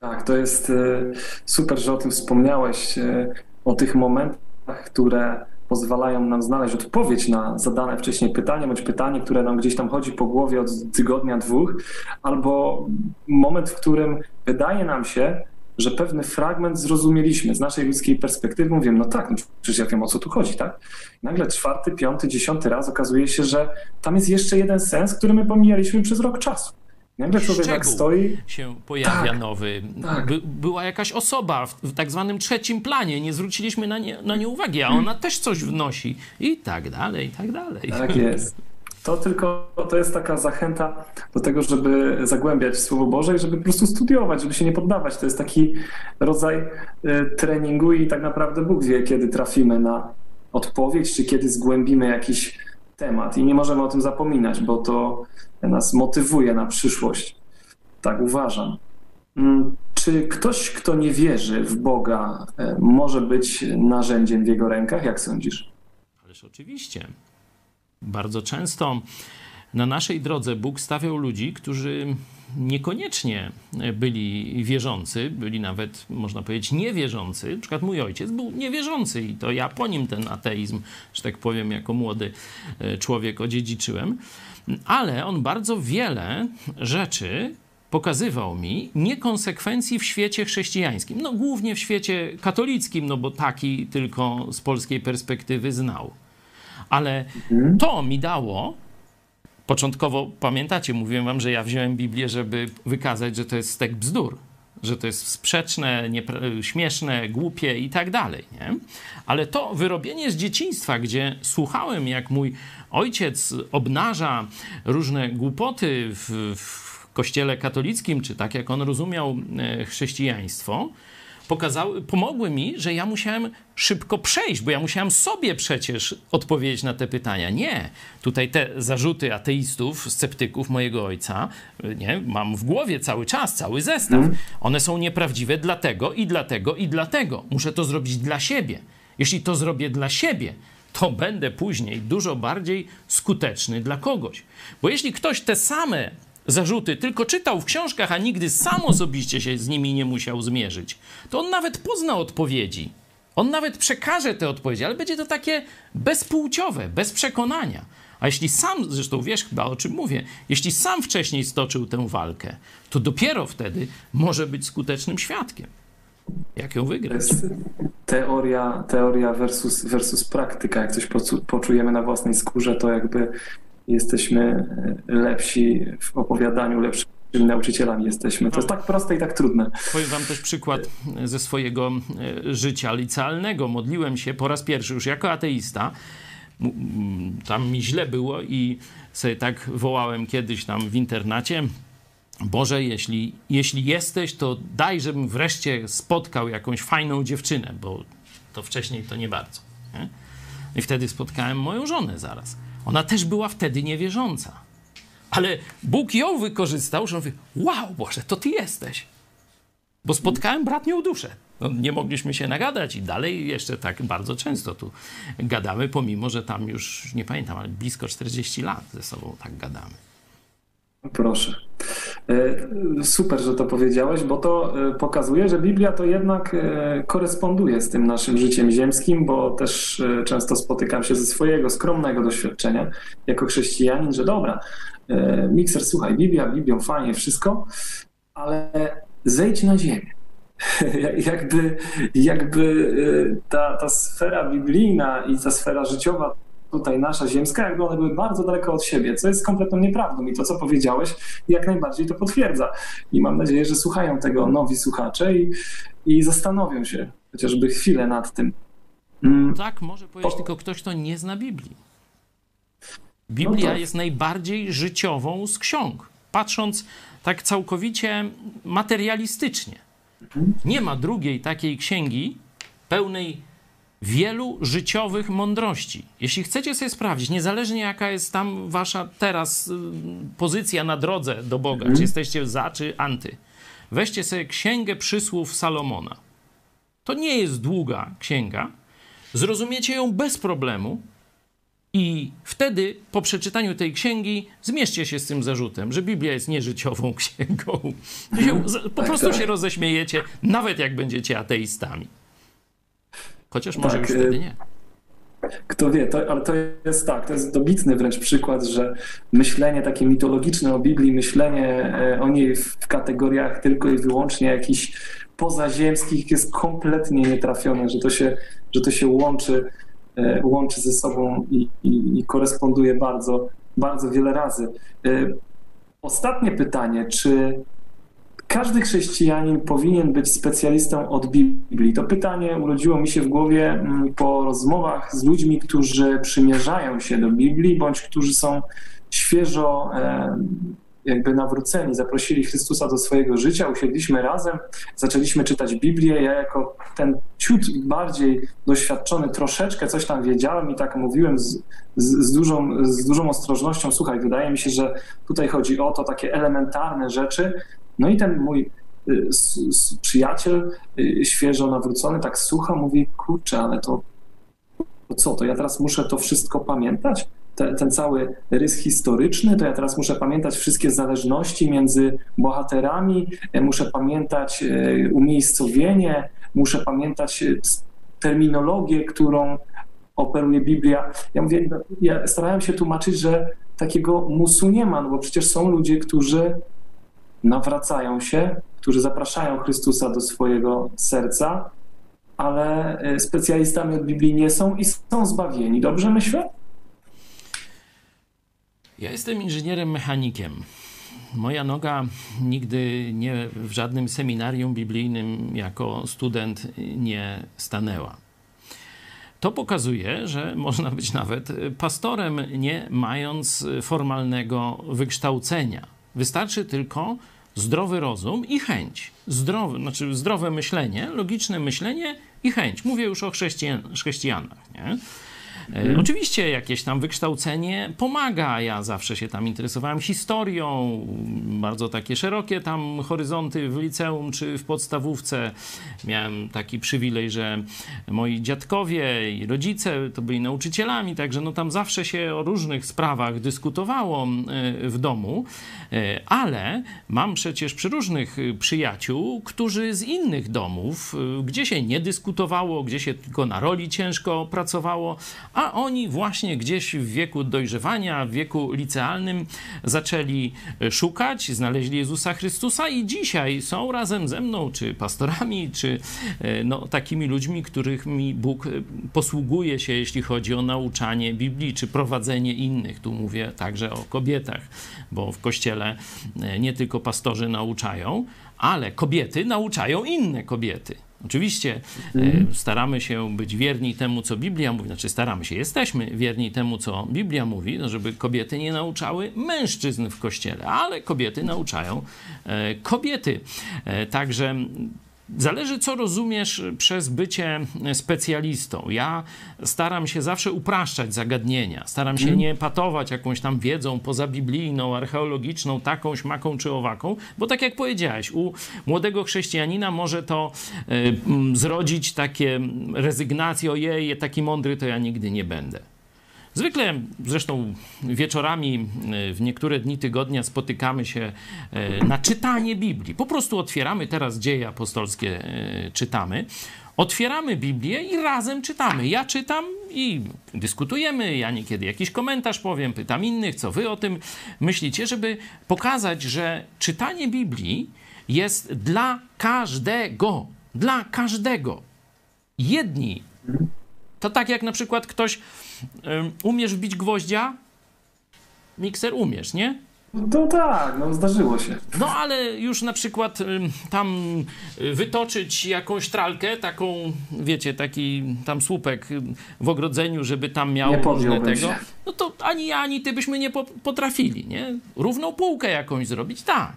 Tak, to jest e, super, że o tym wspomniałeś, e, o tych momentach, które pozwalają nam znaleźć odpowiedź na zadane wcześniej pytanie, bądź pytanie, które nam gdzieś tam chodzi po głowie od tygodnia, dwóch, albo moment, w którym wydaje nam się, że pewny fragment zrozumieliśmy z naszej ludzkiej perspektywy. Mówimy, no tak, no przecież ja wiem o co tu chodzi, tak? Nagle czwarty, piąty, dziesiąty raz okazuje się, że tam jest jeszcze jeden sens, który my pomijaliśmy przez rok czasu. Nagle człowiek tak stoi. się pojawia tak, nowy. Tak. By, była jakaś osoba w, w, tak zwanym trzecim planie, nie zwróciliśmy na nie, na nie uwagi, a ona też coś wnosi i tak dalej, i tak dalej. Tak jest. To tylko to jest taka zachęta do tego, żeby zagłębiać Słowo Boże i żeby po prostu studiować, żeby się nie poddawać. To jest taki rodzaj y, treningu i tak naprawdę Bóg wie, kiedy trafimy na odpowiedź, czy kiedy zgłębimy jakiś temat. I nie możemy o tym zapominać, bo to nas motywuje na przyszłość. Tak uważam. Mm, czy ktoś, kto nie wierzy w Boga, e, może być narzędziem w jego rękach? Jak sądzisz? Ależ oczywiście. Bardzo często na naszej drodze Bóg stawiał ludzi, którzy niekoniecznie byli wierzący, byli nawet, można powiedzieć, niewierzący. Na przykład mój ojciec był niewierzący i to ja po nim ten ateizm, że tak powiem, jako młody e, człowiek odziedziczyłem. Ale on bardzo wiele rzeczy pokazywał mi niekonsekwencji w świecie chrześcijańskim. No głównie w świecie katolickim, no bo taki tylko z polskiej perspektywy znał. Ale mhm. to mi dało Początkowo, pamiętacie, mówiłem wam, że ja wziąłem Biblię, żeby wykazać, że to jest stek bzdur, że to jest sprzeczne, śmieszne, głupie i tak dalej. Nie? Ale to wyrobienie z dzieciństwa, gdzie słuchałem, jak mój ojciec obnaża różne głupoty w, w kościele katolickim, czy tak jak on rozumiał e, chrześcijaństwo, pokazały, pomogły mi, że ja musiałem szybko przejść, bo ja musiałem sobie przecież odpowiedzieć na te pytania. Nie, tutaj te zarzuty ateistów, sceptyków mojego ojca, nie, mam w głowie cały czas, cały zestaw. Mm. One są nieprawdziwe dlatego i dlatego i dlatego. Muszę to zrobić dla siebie. Jeśli to zrobię dla siebie, to będę później dużo bardziej skuteczny dla kogoś. Bo jeśli ktoś te same zarzuty, tylko czytał w książkach, a nigdy sam osobiście się z nimi nie musiał zmierzyć, to on nawet pozna odpowiedzi. On nawet przekaże te odpowiedzi, ale będzie to takie bezpłciowe, bez przekonania. A jeśli sam, zresztą wiesz chyba o czym mówię, jeśli sam wcześniej stoczył tę walkę, to dopiero wtedy może być skutecznym świadkiem. Jak ją wygrać? teoria, teoria versus, versus praktyka. Jak coś poczujemy na własnej skórze, to jakby jesteśmy e, lepsi w opowiadaniu, lepszymi nauczycielami jesteśmy. To jest tak proste i tak trudne. Powiem wam też przykład ze swojego e, życia licealnego. Modliłem się po raz pierwszy już jako ateista. Tam mi źle było i sobie tak wołałem kiedyś tam w internacie. Boże, jeśli, jeśli jesteś, to daj, żebym wreszcie spotkał jakąś fajną dziewczynę, bo to wcześniej to nie bardzo. Nie? I wtedy spotkałem moją żonę zaraz. Ona też była wtedy niewierząca. Ale Bóg ją wykorzystał, że mówi, wow, Boże, to ty jesteś. Bo spotkałem bratnią duszę. No, nie mogliśmy się nagadać i dalej jeszcze tak bardzo często tu gadamy, pomimo, że tam już, nie pamiętam, ale blisko 40 lat ze sobą tak gadamy. Proszę. E, super, że to powiedziałeś, bo to e, pokazuje, że Biblia to jednak e, koresponduje z tym naszym życiem ziemskim, bo też często spotykam się ze swojego skromnego doświadczenia jako chrześcijanin, że dobra, mikser, słuchaj, Biblia, Biblią, fajnie, wszystko, ale zejdź na ziemię. jakby, jakby ta, ta sfera biblijna i ta sfera życiowa tutaj nasza ziemska, jakby one były bardzo daleko od siebie, co jest kompletną nieprawdą i to, co powiedziałeś, jak najbardziej to potwierdza. I mam nadzieję, że słuchają tego nowi słuchacze i, i zastanowią się chociażby chwilę nad tym. Mm. Tak, może powiedzieć po... tylko ktoś, kto nie zna Biblii. Biblia no to... jest najbardziej życiową z ksiąg, patrząc tak całkowicie materialistycznie. Mhm. Nie ma drugiej takiej księgi pełnej wielu życiowych mądrości. Jeśli chcecie sobie sprawdzić, niezależnie jaka jest tam wasza teraz y, pozycja na drodze do Boga, mm. czy jesteście za, czy anty, weźcie sobie księgę przysłów Salomona. To nie jest długa księga. Zrozumiecie ją bez problemu. I wtedy, po przeczytaniu tej księgi, zmierzcie się z tym zarzutem, że Biblia jest nieżyciową księgą. Się, po prostu tak, tak. się roześmiejecie, nawet jak będziecie ateistami. Chociaż może tak, już wtedy y, nie. Kto wie, to, ale to jest tak, to jest dobitny wręcz przykład, że myślenie takie mitologiczne o Biblii, myślenie e, o niej w kategoriach tylko i wyłącznie jakichś pozaziemskich jest kompletnie nietrafione, że to się, że to się łączy, e, łączy ze sobą i, i, i koresponduje bardzo, bardzo wiele razy. E, ostatnie pytanie, czy każdy chrześcijanin powinien być specjalistą od Biblii. To pytanie urodziło mi się w głowie mm, po rozmowach z ludźmi, którzy przymierzają się do Biblii, bądź którzy są świeżo jakby nawróceni, zaprosili Chrystusa do swojego życia, usiedliśmy razem, zaczęliśmy czytać Biblię. Ja jako ten ciut bardziej doświadczony troszeczkę coś tam wiedziałem i tak mówiłem z, z, z, dużą, z dużą ostrożnością, słuchaj, wydaje mi się, że tutaj chodzi o to, takie elementarne rzeczy, no i ten mój y, przyjaciel, y, świeżo nawrócony, tak słucha, mówi, kurczę, ale to, to co, to ja teraz muszę to wszystko pamiętać? te, ten cały rys historyczny, to ja teraz muszę pamiętać wszystkie zależności między bohaterami, muszę pamiętać umiejscowienie, muszę pamiętać terminologię, którą operuje Biblia. Ja mówię, ja starałem się tłumaczyć, że takiego musu nie ma, no bo przecież są ludzie, którzy nawracają się, którzy zapraszają Chrystusa do swojego serca, ale e, specjalistami od Biblii nie są i są zbawieni. Dobrze myślę? Ja jestem inżynierem mechanikiem. Moja noga nigdy nie w żadnym seminarium biblijnym jako student nie stanęła. To pokazuje, że można być nawet pastorem, nie mając formalnego wykształcenia. Wystarczy tylko zdrowy rozum i chęć. Zdrowy, znaczy zdrowe myślenie, logiczne myślenie i chęć. Mówię już o chrześcijan, chrześcijanach. Nie? Mhm. Oczywiście jakieś tam wykształcenie pomaga. Ja zawsze się tam interesowałem historią, bardzo takie szerokie tam horyzonty w liceum czy w podstawówce. Miałem taki przywilej, że moi dziadkowie i rodzice to byli nauczycielami, także no tam zawsze się o różnych sprawach dyskutowało e, w domu, e, ale mam przecież przyróżnych przyjaciół, którzy z innych domów, gdzie się nie dyskutowało, gdzie się tylko na roli ciężko pracowało, a oni właśnie gdzieś w wieku dojrzewania, w wieku licealnym zaczęli e, szukać, znaleźli Jezusa Chrystusa i dzisiaj są razem ze mną, czy pastorami, czy e, no, takimi ludźmi, których mi Bóg e, posługuje się, jeśli chodzi o nauczanie Biblii, czy prowadzenie innych. Tu mówię także o kobietach, bo w kościele nie tylko pastorzy nauczają, ale kobiety nauczają inne kobiety. Oczywiście mm. staramy się być wierni temu, co Biblia mówi, znaczy staramy się, jesteśmy wierni temu, co Biblia mówi, no żeby kobiety nie nauczały mężczyzn w kościele, ale kobiety nauczają e, kobiety. E, także Zależy, co rozumiesz przez bycie specjalistą. Ja staram się zawsze upraszczać zagadnienia, staram się mhm. nie patować jakąś tam wiedzą pozabiblijną, archeologiczną, taką, śmaką czy owaką, bo tak jak powiedziałeś, u młodego chrześcijanina może to y, zrodzić takie rezygnacje, ojej, taki mądry to ja nigdy nie będę. Zwykle, zresztą wieczorami e, w niektóre dni tygodnia spotykamy się e, na czytanie Biblii. Po prostu otwieramy teraz dzieje apostolskie, e, czytamy. Otwieramy Biblię i razem czytamy. Ja czytam i dyskutujemy. Ja niekiedy jakiś komentarz powiem, pytam innych, co wy o tym myślicie, żeby pokazać, że czytanie Biblii jest dla każdego. Dla każdego. Jedni to tak jak na przykład ktoś umiesz wbić gwoździa, mikser umiesz, nie? No tak, no zdarzyło się. No ale już na przykład tam y, wytoczyć jakąś tralkę, taką, wiecie, taki tam słupek w ogrodzeniu, żeby tam miał nie różne tego, się. no to ani ja, ani ty byśmy nie potrafili, nie? Równą półkę jakąś zrobić, tak.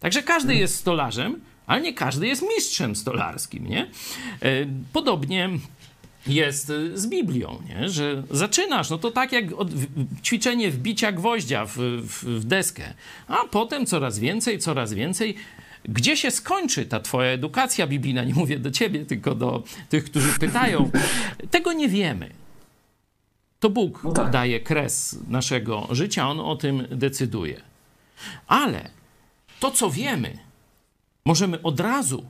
Także każdy hmm. jest stolarzem, ale nie każdy jest mistrzem stolarskim, nie? E, podobnie jest y, z Biblią, nie? że zaczynasz, no to tak jak od, ćwiczenie wbicia gwoździa w, w, w deskę, a potem coraz więcej, coraz więcej. Gdzie się skończy ta twoja edukacja biblijna? Nie mówię do ciebie, tylko do tych, którzy pytają. Tego nie wiemy. To Bóg no tak. daje kres naszego życia, On o tym decyduje. Ale to, co wiemy, możemy od razu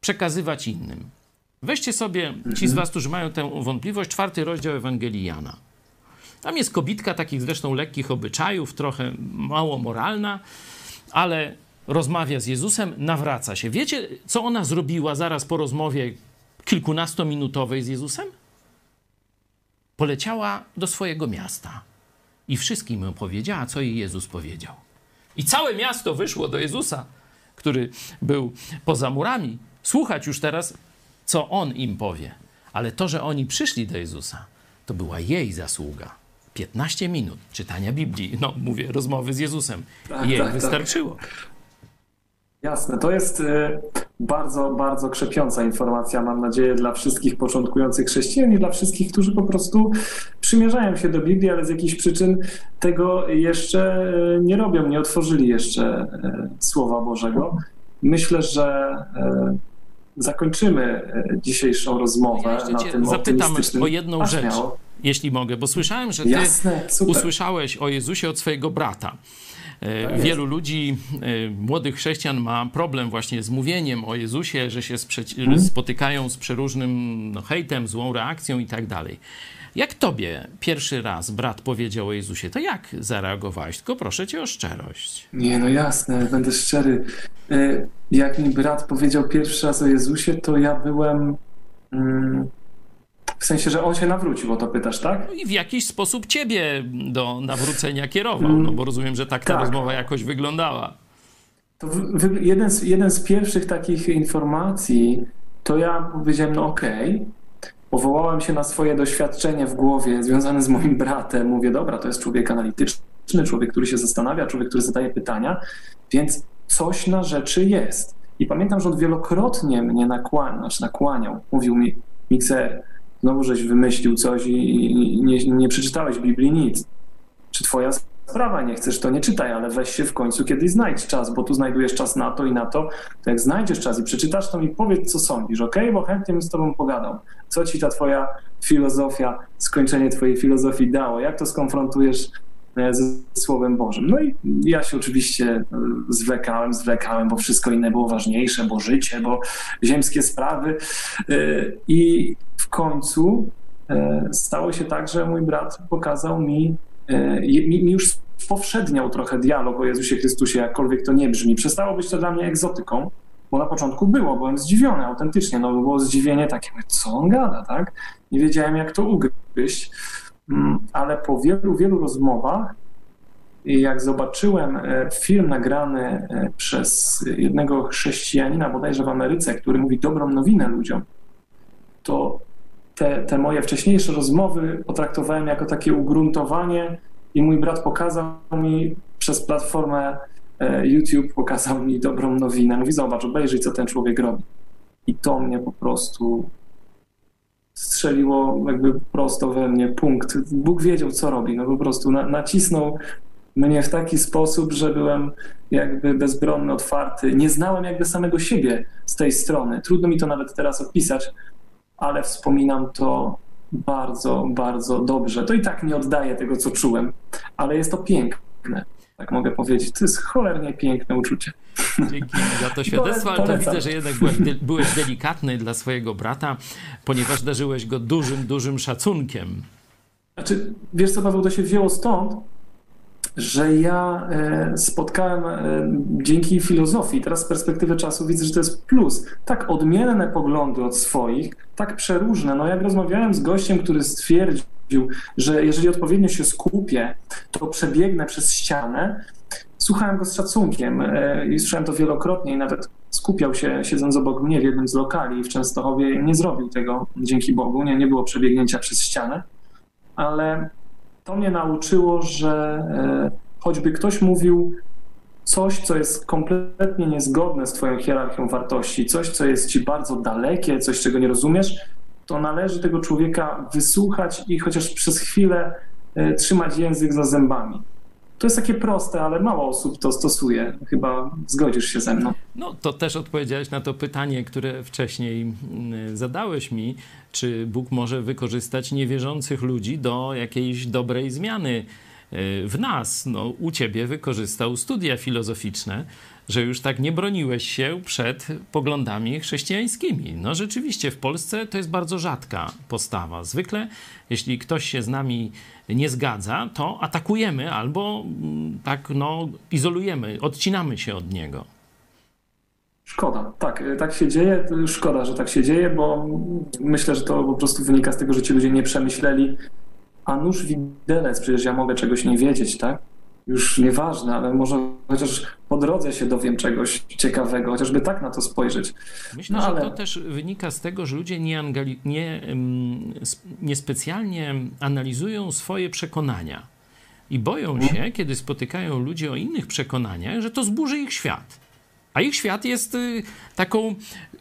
przekazywać innym. Weźcie sobie, ci z was, którzy mają tę wątpliwość, czwarty rozdział Ewangelii Jana. Tam jest kobitka takich zresztą lekkich obyczajów, trochę mało moralna, ale rozmawia z Jezusem, nawraca się. Wiecie, co ona zrobiła zaraz po rozmowie kilkunastominutowej z Jezusem? Poleciała do swojego miasta i wszystkim opowiedziała, co jej Jezus powiedział. I całe miasto wyszło do Jezusa, który był poza murami, słuchać już teraz co on im powie. Ale to, że oni przyszli do Jezusa, to była jej zasługa. 15 minut czytania Biblii, no mówię, rozmowy z Jezusem. Tak, jej tak, tak. wystarczyło. Tak. Jasne, to jest y, bardzo, bardzo krzepiąca informacja, mam nadzieję, dla wszystkich początkujących chrześcijan i dla wszystkich, którzy po prostu przymierzają się do Biblii, ale z jakichś przyczyn tego jeszcze y, nie robią, nie otworzyli jeszcze y, Słowa Bożego. Myślę, że zakończymy e, dzisiejszą rozmowę ja na tym zapytam o jedną rzecz, śmiało. jeśli mogę, bo słyszałem, że ty Jasne, usłyszałeś o Jezusie od swojego brata. E, tak Wielu ludzi, e, młodych chrześcijan ma problem właśnie z mówieniem o Jezusie, że się hmm? spotykają z przeróżnym no, hejtem, złą reakcją i tak dalej. Jak tobie pierwszy raz brat powiedział o Jezusie, to jak zareagowałeś? Tylko proszę cię o szczerość. Nie, no jasne, będę szczery. E, jak mi brat powiedział pierwszy raz o Jezusie, to ja byłem. Mm, w sensie, że on się nawrócił, o to pytasz, tak? No I w jakiś sposób ciebie do nawrócenia kierował, no bo rozumiem, że tak ta tak. rozmowa jakoś wyglądała. To jeden, z, jeden z pierwszych takich informacji, to ja powiedziałem, no okej, okay. powołałem się na swoje doświadczenie w głowie związane z moim bratem. Mówię, dobra, to jest człowiek analityczny, człowiek, który się zastanawia, człowiek, który zadaje pytania, więc coś na rzeczy jest. I pamiętam, że on wielokrotnie mnie nakłaniał, znaczy nakłaniał, mówił mi, Mikser, znowu żeś wymyślił coś i nie, nie przeczytałeś Biblii nic. Czy twoja sprawa, nie chcesz, to nie czytaj, ale weź się w końcu kiedyś znajdź czas, bo tu znajdujesz czas na to i na to. To jak znajdziesz czas i przeczytasz, to mi powiedz, co sądzisz, ok? Bo chętnie bym z tobą pogadał. Co ci ta twoja filozofia, skończenie twojej filozofii dało? Jak to skonfrontujesz ze Słowem Bożym? No i ja się oczywiście e, zwlekałem, zwlekałem, bo wszystko inne było ważniejsze, bo życie, bo ziemskie sprawy. E, I w końcu e, stało się tak, że mój brat pokazał mi, mi, już spowszedniał trochę dialog o Jezusie Chrystusie, jakkolwiek to nie brzmi. Przestało być to dla mnie egzotyką, bo na początku było, byłem zdziwiony autentycznie, no było zdziwienie takie, co on gada, tak? Nie wiedziałem, jak to ugryźć, ale po wielu, wielu rozmowach jak zobaczyłem e, film nagrany przez jednego chrześcijanina bodajże w Ameryce, który mówi dobrą nowinę ludziom, to te, te moje wcześniejsze rozmowy potraktowałem jako takie ugruntowanie i mój brat pokazał mi przez platformę e, YouTube, pokazał mi dobrą nowinę. Mówi, zobacz, obejrzyj, co ten człowiek robi. I to mnie po prostu strzeliło jakby prosto we mnie punkt. Bóg wiedział, co robi. No po prostu na, nacisnął mnie w taki sposób, że byłem jakby bezbronny, otwarty. Nie znałem jakby samego siebie z tej strony. Trudno mi to nawet teraz opisać, ale wspominam to bardzo, bardzo dobrze. To i tak nie oddaję tego, co czułem, ale jest to piękne. Tak mogę powiedzieć. To jest cholernie piękne uczucie. Dzięki za to świadectwo, ale to widzę, że jednak byłeś, byłeś delikatny dla swojego brata, ponieważ darzyłeś go dużym, dużym szacunkiem. Znaczy, wiesz co, Paweł, to się wzięło stąd, że ja e, spotkałem e, dzięki filozofii, teraz z perspektywy czasu widzę, że to jest plus, tak odmienne poglądy od swoich, tak przeróżne. No jak rozmawiałem z gościem, który stwierdził, że jeżeli odpowiednio się skupię, to przebiegnę przez ścianę, słuchałem go z szacunkiem e, i słyszałem to wielokrotnie i nawet skupiał się, siedząc obok mnie w jednym z lokali w Częstochowie, nie zrobił tego dzięki Bogu, nie, nie było przebiegnięcia przez ścianę, ale to mnie nauczyło, że e, choćby ktoś mówił coś, co jest kompletnie niezgodne z Twoją hierarchią wartości, coś, co jest Ci bardzo dalekie, coś, czego nie rozumiesz, to należy tego człowieka wysłuchać i chociaż przez chwilę e, trzymać język za zębami. To jest takie proste, ale mało osób to stosuje. Chyba zgodzisz się ze mną. No to też odpowiedziałeś na to pytanie, które wcześniej mm, zadałeś mi, czy Bóg może wykorzystać niewierzących ludzi do jakiejś dobrej zmiany e, w nas. No, u ciebie wykorzystał studia filozoficzne, że już tak nie broniłeś się przed poglądami chrześcijańskimi. No rzeczywiście, w Polsce to jest bardzo rzadka postawa. Zwykle, jeśli ktoś się z nami nie zgadza, to atakujemy albo mm, tak no, izolujemy, odcinamy się od niego. Szkoda, tak, tak się dzieje. Szkoda, że tak się dzieje, bo myślę, że to po prostu wynika z tego, że ci ludzie nie przemyśleli, a nuż widelec, przecież ja mogę czegoś nie wiedzieć, tak? Już nieważne, ale może chociaż po drodze się dowiem czegoś ciekawego, chociażby tak na to spojrzeć. Myślę, no, ale... że to też wynika z tego, że ludzie nie, angali... nie, niespecjalnie analizują swoje przekonania i boją mhm. się, kiedy spotykają ludzi o innych przekonaniach, że to zburzy ich świat. A ich świat jest y, taką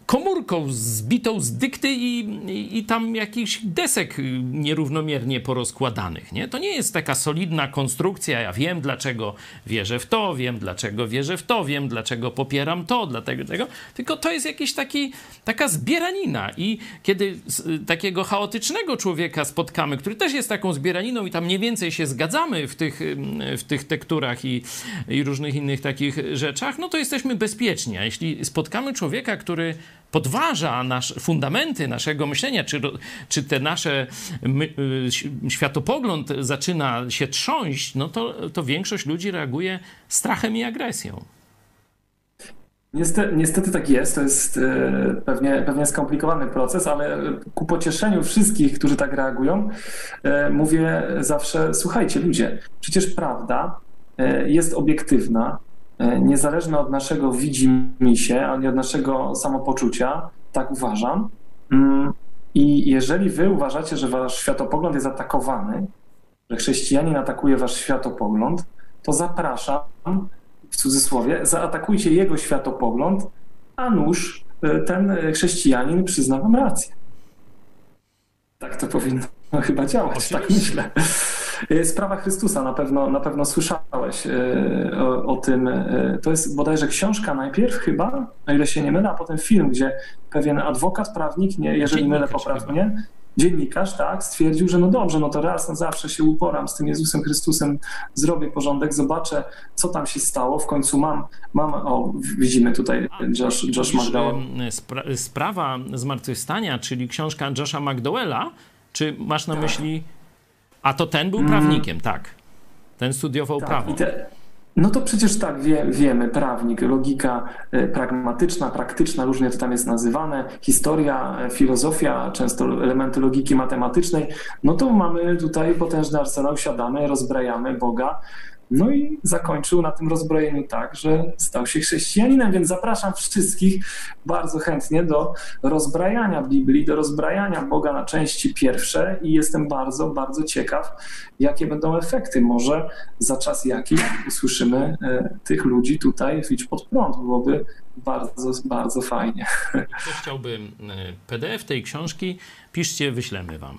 komórką zbitą z dykty i, i, i, tam jakichś desek nierównomiernie porozkładanych. Nie? To nie jest taka solidna konstrukcja. Ja wiem, dlaczego wierzę w to, wiem, dlaczego wierzę w to, wiem, dlaczego popieram to, dlatego tego. Tylko to jest jakiś taki, taka zbieranina. I kiedy takiego chaotycznego człowieka spotkamy, który też jest taką zbieraniną i tam mniej więcej się zgadzamy w tych, w tych tekturach i, i różnych innych takich rzeczach, no to jesteśmy bezpieczni. A jeśli spotkamy człowieka, który podważa nasz, fundamenty naszego myślenia, czy, czy te nasze my, y, światopogląd zaczyna się trząść, no to, to większość ludzi reaguje strachem i agresją. Niestety, niestety, tak jest. To jest e, pewnie, pewnie skomplikowany proces, ale ku pocieszeniu wszystkich, którzy tak reagują, e, mówię zawsze: słuchajcie, ludzie, przecież prawda jest obiektywna, niezależne od naszego widzimisię, ani od naszego samopoczucia, tak uważam. Mm, I jeżeli wy uważacie, że wasz światopogląd jest atakowany, że chrześcijanin atakuje wasz światopogląd, to zapraszam, w cudzysłowie, zaatakujcie jego światopogląd, a nuż e, ten chrześcijanin przyzna wam rację. Tak to powinno chyba działać, tak myślę. E, sprawa Chrystusa, na pewno, na pewno słyszałeś e, o, o, tym. E, to jest bodajże książka najpierw chyba, o ile się nie mylę, a potem film, gdzie pewien adwokat, prawnik, nie, jeżeli mylę poprawnie, dziennikarz, tak, stwierdził, że no dobrze, no to raz na zawsze się uporam z tym Jezusem Chrystusem, zrobię porządek, zobaczę, co tam się stało. W końcu mam, mam o, widzimy tutaj Josh, Josh McDowell. Spra sprawa zmartwychwstania, czyli książka Josha McDowella, czy masz na tak. myśli a to ten był mm. prawnikiem, tak. Ten studiował tak, prawo. Te, no to przecież tak wie, wiemy, prawnik, logika e, pragmatyczna, praktyczna, różnie to tam jest nazywane, historia, e, filozofia, często elementy logiki matematycznej. No to mamy tutaj potężny arsenał, siadamy, rozbrajamy Boga, no i zakończył na tym rozbrojeniu tak, że stał się chrześcijaninem, więc zapraszam wszystkich bardzo chętnie do rozbrajania Biblii, do rozbrajania Boga na części pierwsze i jestem bardzo, bardzo ciekaw, jakie będą efekty. Może za czas jakiś usłyszymy e, tych ludzi tutaj w pod prąd. Byłoby bardzo, bardzo fajnie. Kto chciałby e, PDF tej książki, piszcie, wyślemy wam.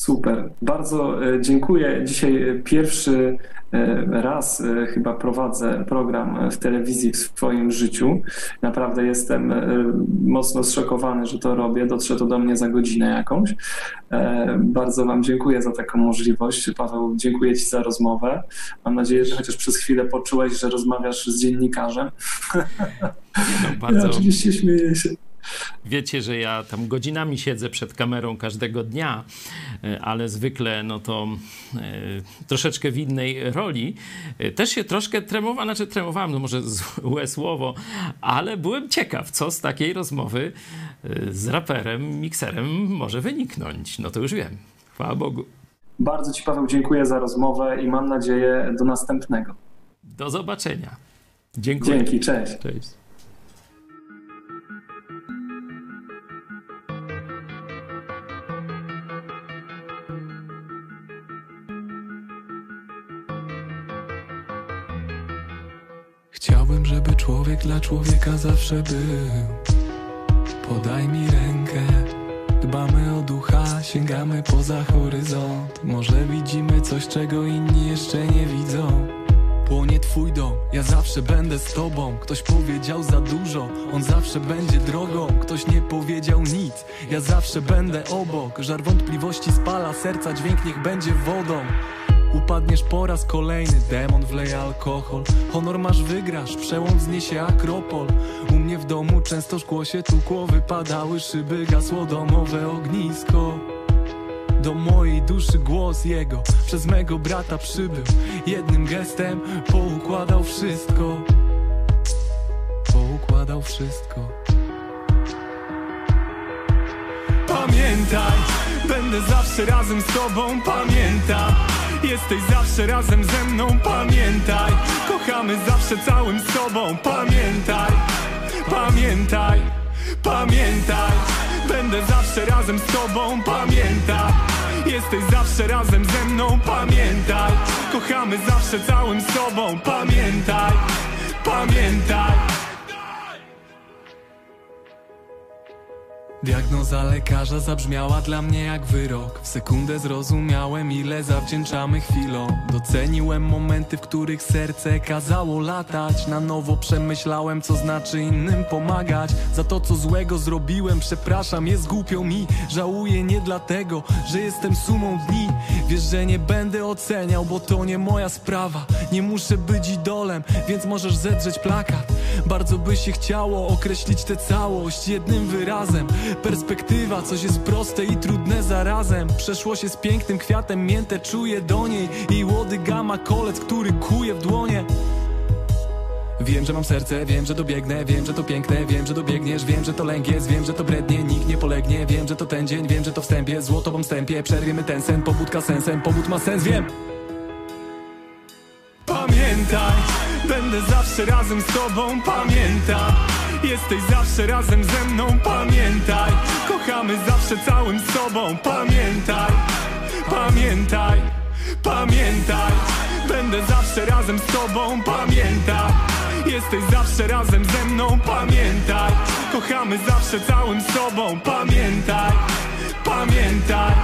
Super, bardzo e, dziękuję. Dzisiaj pierwszy e, raz e, chyba prowadzę program w telewizji w swoim życiu. Naprawdę jestem mocno zszokowany, że to robię. Dotrze to do mnie za godzinę jakąś. Bardzo Wam dziękuję za taką możliwość. Paweł, dziękuję Ci za rozmowę. Mam nadzieję, że chociaż przez chwilę poczułeś, że rozmawiasz z dziennikarzem. No, bardzo... Ja oczywiście śmieję się. Wiecie, że ja tam godzinami siedzę przed kamerą każdego dnia, e, ale zwykle no to e, troszeczkę w innej roli. E, też się troszkę tremowałem, znaczy tremowałem, no może złe słowo, ale byłem ciekaw, co z takiej rozmowy z raperem, mikserem może wyniknąć. No to już wiem. Chwała Bogu. Bardzo Ci, Paweł, dziękuję za rozmowę i mam nadzieję do następnego. Do zobaczenia. Dziękuję. Dzięki, cześć. Cześć. Człowieka zawsze był. Podaj mi rękę Dbamy o ducha, sięgamy poza horyzont. Może widzimy coś, czego inni jeszcze nie widzą. Płonie twój dom, ja zawsze będę z tobą. Ktoś powiedział za dużo, on zawsze będzie drogą. Ktoś nie powiedział nic, ja zawsze będę obok. Żar wątpliwości spala serca, dźwięk niech będzie wodą Upadniesz po raz kolejny, demon wleje alkohol. Honor masz, wygrasz, przełom wzniesie akropol. U mnie w domu często szkło się tukło Wypadały szyby, gasło domowe ognisko. Do mojej duszy głos jego Przez mego brata przybył. Jednym gestem poukładał wszystko. Poukładał wszystko. Pamiętaj, będę zawsze razem z tobą Pamiętam Jesteś zawsze razem ze mną, pamiętaj. Kochamy zawsze całym sobą, pamiętaj. Pamiętaj, pamiętaj. Będę zawsze razem z tobą, pamiętaj. Jesteś zawsze razem ze mną, pamiętaj. Kochamy zawsze całym sobą, pamiętaj. Pamiętaj Diagnoza lekarza zabrzmiała dla mnie jak wyrok. W sekundę zrozumiałem ile zawdzięczamy chwilom. Doceniłem momenty, w których serce kazało latać. Na nowo przemyślałem co znaczy innym pomagać. Za to co złego zrobiłem przepraszam jest głupio mi. Żałuję nie dlatego, że jestem sumą dni. Wiesz, że nie będę oceniał, bo to nie moja sprawa. Nie muszę być idolem, więc możesz zedrzeć plakat. Bardzo by się chciało określić tę całość jednym wyrazem Perspektywa, coś jest proste i trudne zarazem. Przeszło się z pięknym kwiatem, miętę czuję do niej. I łody gama kolec, który kuje w dłonie. Wiem, że mam serce, wiem, że dobiegnę Wiem, że to piękne, wiem, że dobiegniesz Wiem, że to lęk jest, wiem, że to brednie Nikt nie polegnie, wiem, że to ten dzień Wiem, że to wstępie, złoto wstępie. Przerwiemy ten sen, pobudka sensem Pobud ma sens, wiem. Pamiętaj, będę zawsze razem z tobą Pamiętaj, jesteś zawsze razem ze mną Pamiętaj, kochamy zawsze całym sobą Pamiętaj, pamiętaj, pamiętaj. Będę zawsze razem z tobą Pamiętaj, jesteś zawsze razem ze mną Pamiętaj, kochamy zawsze całym sobą Pamiętaj, pamiętaj